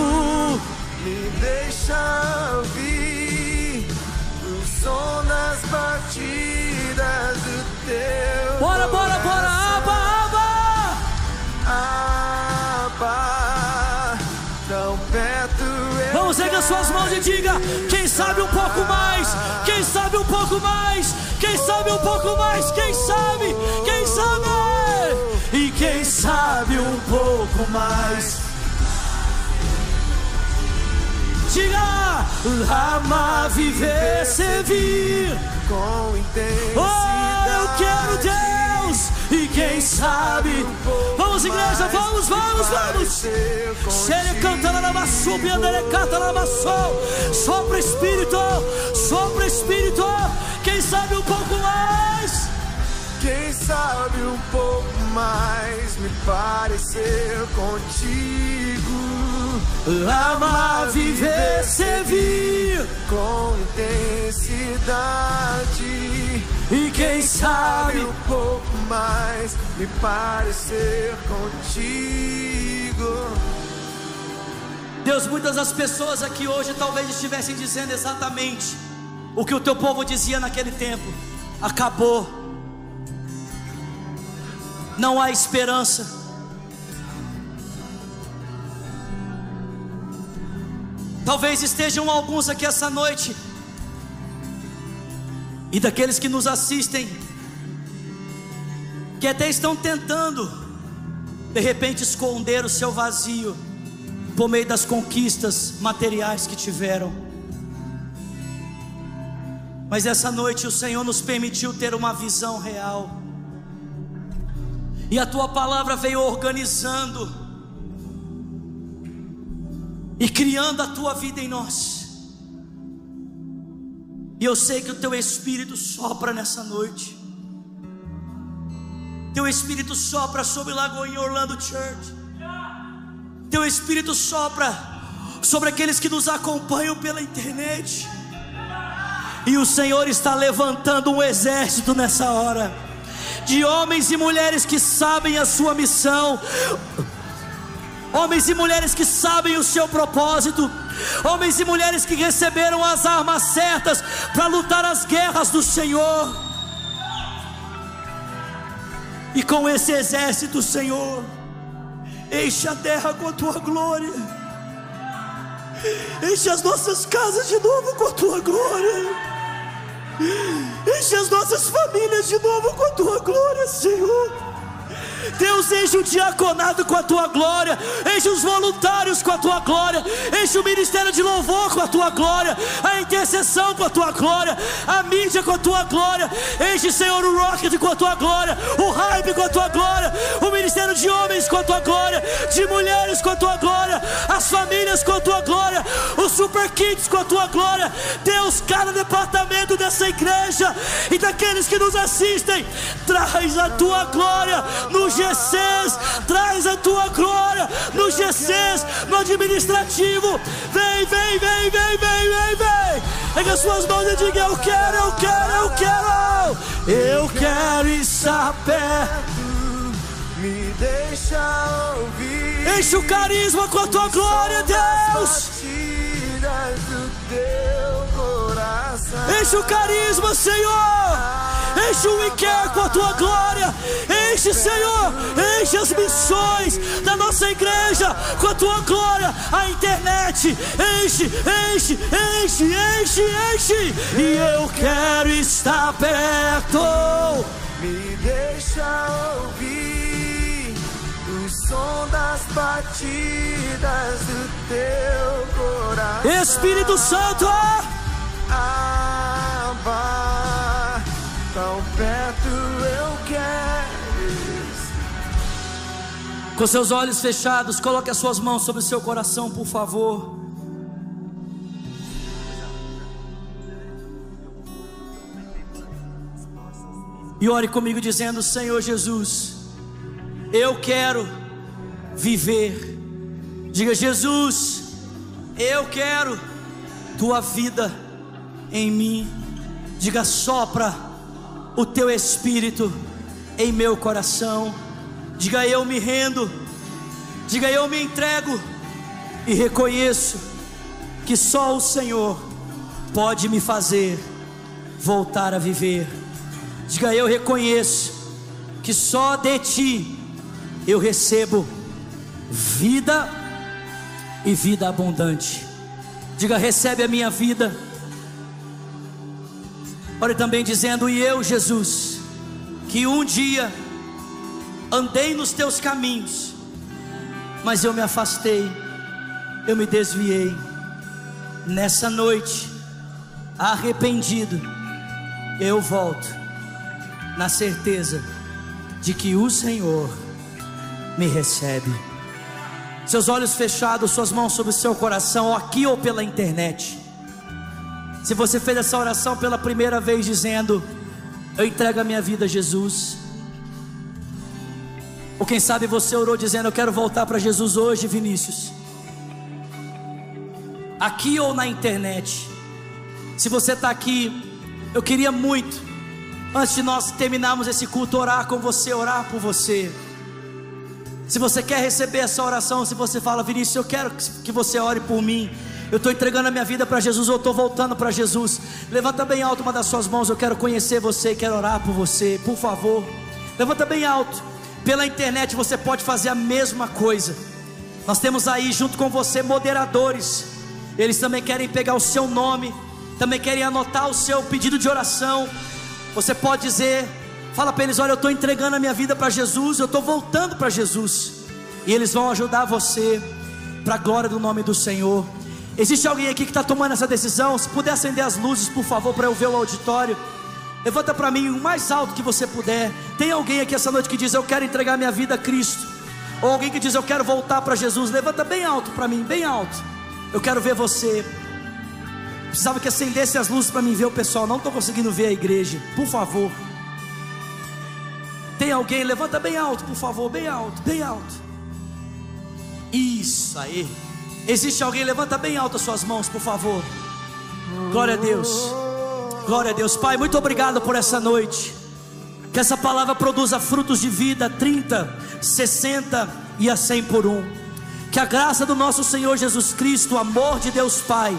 Me deixa ouvir o som das batidas Bora, bora, bora, aba, aba! Aba, tão perto eu Vamos, erga suas mãos e diga: Quem sabe um pouco mais? Quem sabe um pouco mais? Quem sabe um pouco mais? Quem sabe? Quem sabe? E quem sabe um pouco mais? Diga, amar, viver, servir com intensidade. Oh, eu quero Deus. E quem sabe? Vamos, igreja, vamos, vamos, vamos. Ele canta na lavaçu, ele canta na lavaçu. Sopra Espírito, sopra Espírito. Quem sabe um pouco mais? Quem sabe um pouco mais me parecer contigo. Amar, viver, servir com intensidade. E quem sabe um pouco mais me parecer contigo. Deus, muitas das pessoas aqui hoje talvez estivessem dizendo exatamente o que o teu povo dizia naquele tempo: acabou, não há esperança. Talvez estejam alguns aqui essa noite, e daqueles que nos assistem, que até estão tentando, de repente, esconder o seu vazio, por meio das conquistas materiais que tiveram. Mas essa noite o Senhor nos permitiu ter uma visão real, e a tua palavra veio organizando, e criando a tua vida em nós. E eu sei que o teu Espírito sopra nessa noite. Teu Espírito sopra sobre Lagoinha Orlando Church. Teu Espírito sopra sobre aqueles que nos acompanham pela internet. E o Senhor está levantando um exército nessa hora de homens e mulheres que sabem a sua missão, homens e mulheres que sabem o seu propósito, homens e mulheres que receberam as armas certas para lutar as guerras do Senhor. E com esse exército, Senhor, enche a terra com a tua glória, enche as nossas casas de novo com a tua glória. Enche as nossas famílias de novo com a tua glória, Senhor. Deus, enche o diaconado com a tua glória, enche os voluntários com a tua glória, enche o ministério de louvor com a tua glória, a intercessão com a tua glória, a mídia com a tua glória, enche, Senhor, o rocket com a tua glória, o hype com a tua glória, o ministério de homens com a tua de mulheres com a tua glória, as famílias com a tua glória, os super kids com a tua glória, Deus, cada departamento dessa igreja e daqueles que nos assistem, traz a tua glória no GCs, traz a tua glória no GCs, no administrativo. Vem, vem, vem, vem, vem, vem, vem. Pega as suas mãos e diga: Eu quero, eu quero, eu quero. Eu quero estar perto. Me deixa ouvir. Enche o carisma com a tua glória, Deus. Enche o carisma, Senhor. Enche o Iker com a tua glória. Enche, Senhor. Enche as missões da nossa igreja com a tua glória. A internet. Enche, enche, enche, enche, enche. E eu quero estar perto. Me deixa ouvir o som das batidas do teu coração. Espírito Santo. Abba, tão perto eu quero. Com seus olhos fechados, coloque as suas mãos sobre o seu coração, por favor. E ore comigo dizendo: Senhor Jesus, eu quero viver. Diga, Jesus, eu quero tua vida em mim. Diga, sopra o teu espírito em meu coração. Diga, eu me rendo. Diga, eu me entrego e reconheço que só o Senhor pode me fazer voltar a viver. Diga, eu reconheço que só de ti eu recebo vida e vida abundante. Diga, recebe a minha vida. Ore também dizendo: E eu, Jesus, que um dia andei nos teus caminhos, mas eu me afastei, eu me desviei. Nessa noite, arrependido, eu volto, na certeza de que o Senhor me recebe. Seus olhos fechados, suas mãos sobre o seu coração, aqui ou pela internet. Se você fez essa oração pela primeira vez, dizendo: Eu entrego a minha vida a Jesus. Ou quem sabe você orou dizendo: Eu quero voltar para Jesus hoje, Vinícius. Aqui ou na internet. Se você está aqui, eu queria muito, antes de nós terminarmos esse culto, orar com você, orar por você. Se você quer receber essa oração, se você fala, Vinícius, eu quero que você ore por mim. Eu estou entregando a minha vida para Jesus, eu estou voltando para Jesus. Levanta bem alto uma das suas mãos, eu quero conhecer você, quero orar por você, por favor. Levanta bem alto. Pela internet você pode fazer a mesma coisa. Nós temos aí junto com você moderadores. Eles também querem pegar o seu nome, também querem anotar o seu pedido de oração. Você pode dizer, fala para eles: Olha, eu estou entregando a minha vida para Jesus, eu estou voltando para Jesus. E eles vão ajudar você, para a glória do nome do Senhor. Existe alguém aqui que está tomando essa decisão? Se puder acender as luzes, por favor, para eu ver o auditório. Levanta para mim o mais alto que você puder. Tem alguém aqui essa noite que diz: Eu quero entregar minha vida a Cristo. Ou alguém que diz: Eu quero voltar para Jesus. Levanta bem alto para mim, bem alto. Eu quero ver você. Precisava que acendesse as luzes para mim ver o pessoal. Não estou conseguindo ver a igreja. Por favor. Tem alguém? Levanta bem alto, por favor. Bem alto, bem alto. Isso aí. Existe alguém? Levanta bem alto as suas mãos, por favor. Glória a Deus. Glória a Deus. Pai, muito obrigado por essa noite. Que essa palavra produza frutos de vida 30, 60 e a 100 por um Que a graça do nosso Senhor Jesus Cristo, o amor de Deus Pai,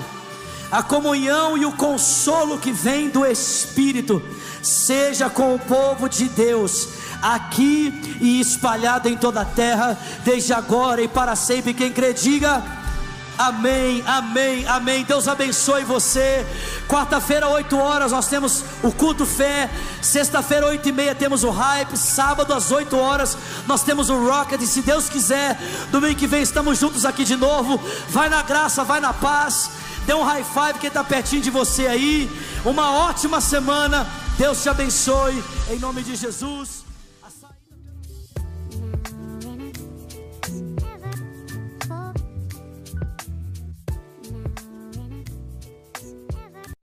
a comunhão e o consolo que vem do Espírito, seja com o povo de Deus, aqui e espalhado em toda a terra, desde agora e para sempre. Quem crê, diga. Amém, amém, amém. Deus abençoe você. Quarta-feira, 8 horas, nós temos o culto fé. Sexta-feira, 8 e meia, temos o hype. Sábado, às 8 horas, nós temos o Rocket. E se Deus quiser, domingo que vem estamos juntos aqui de novo. Vai na graça, vai na paz. Dê um high five quem está pertinho de você aí. Uma ótima semana. Deus te abençoe. Em nome de Jesus.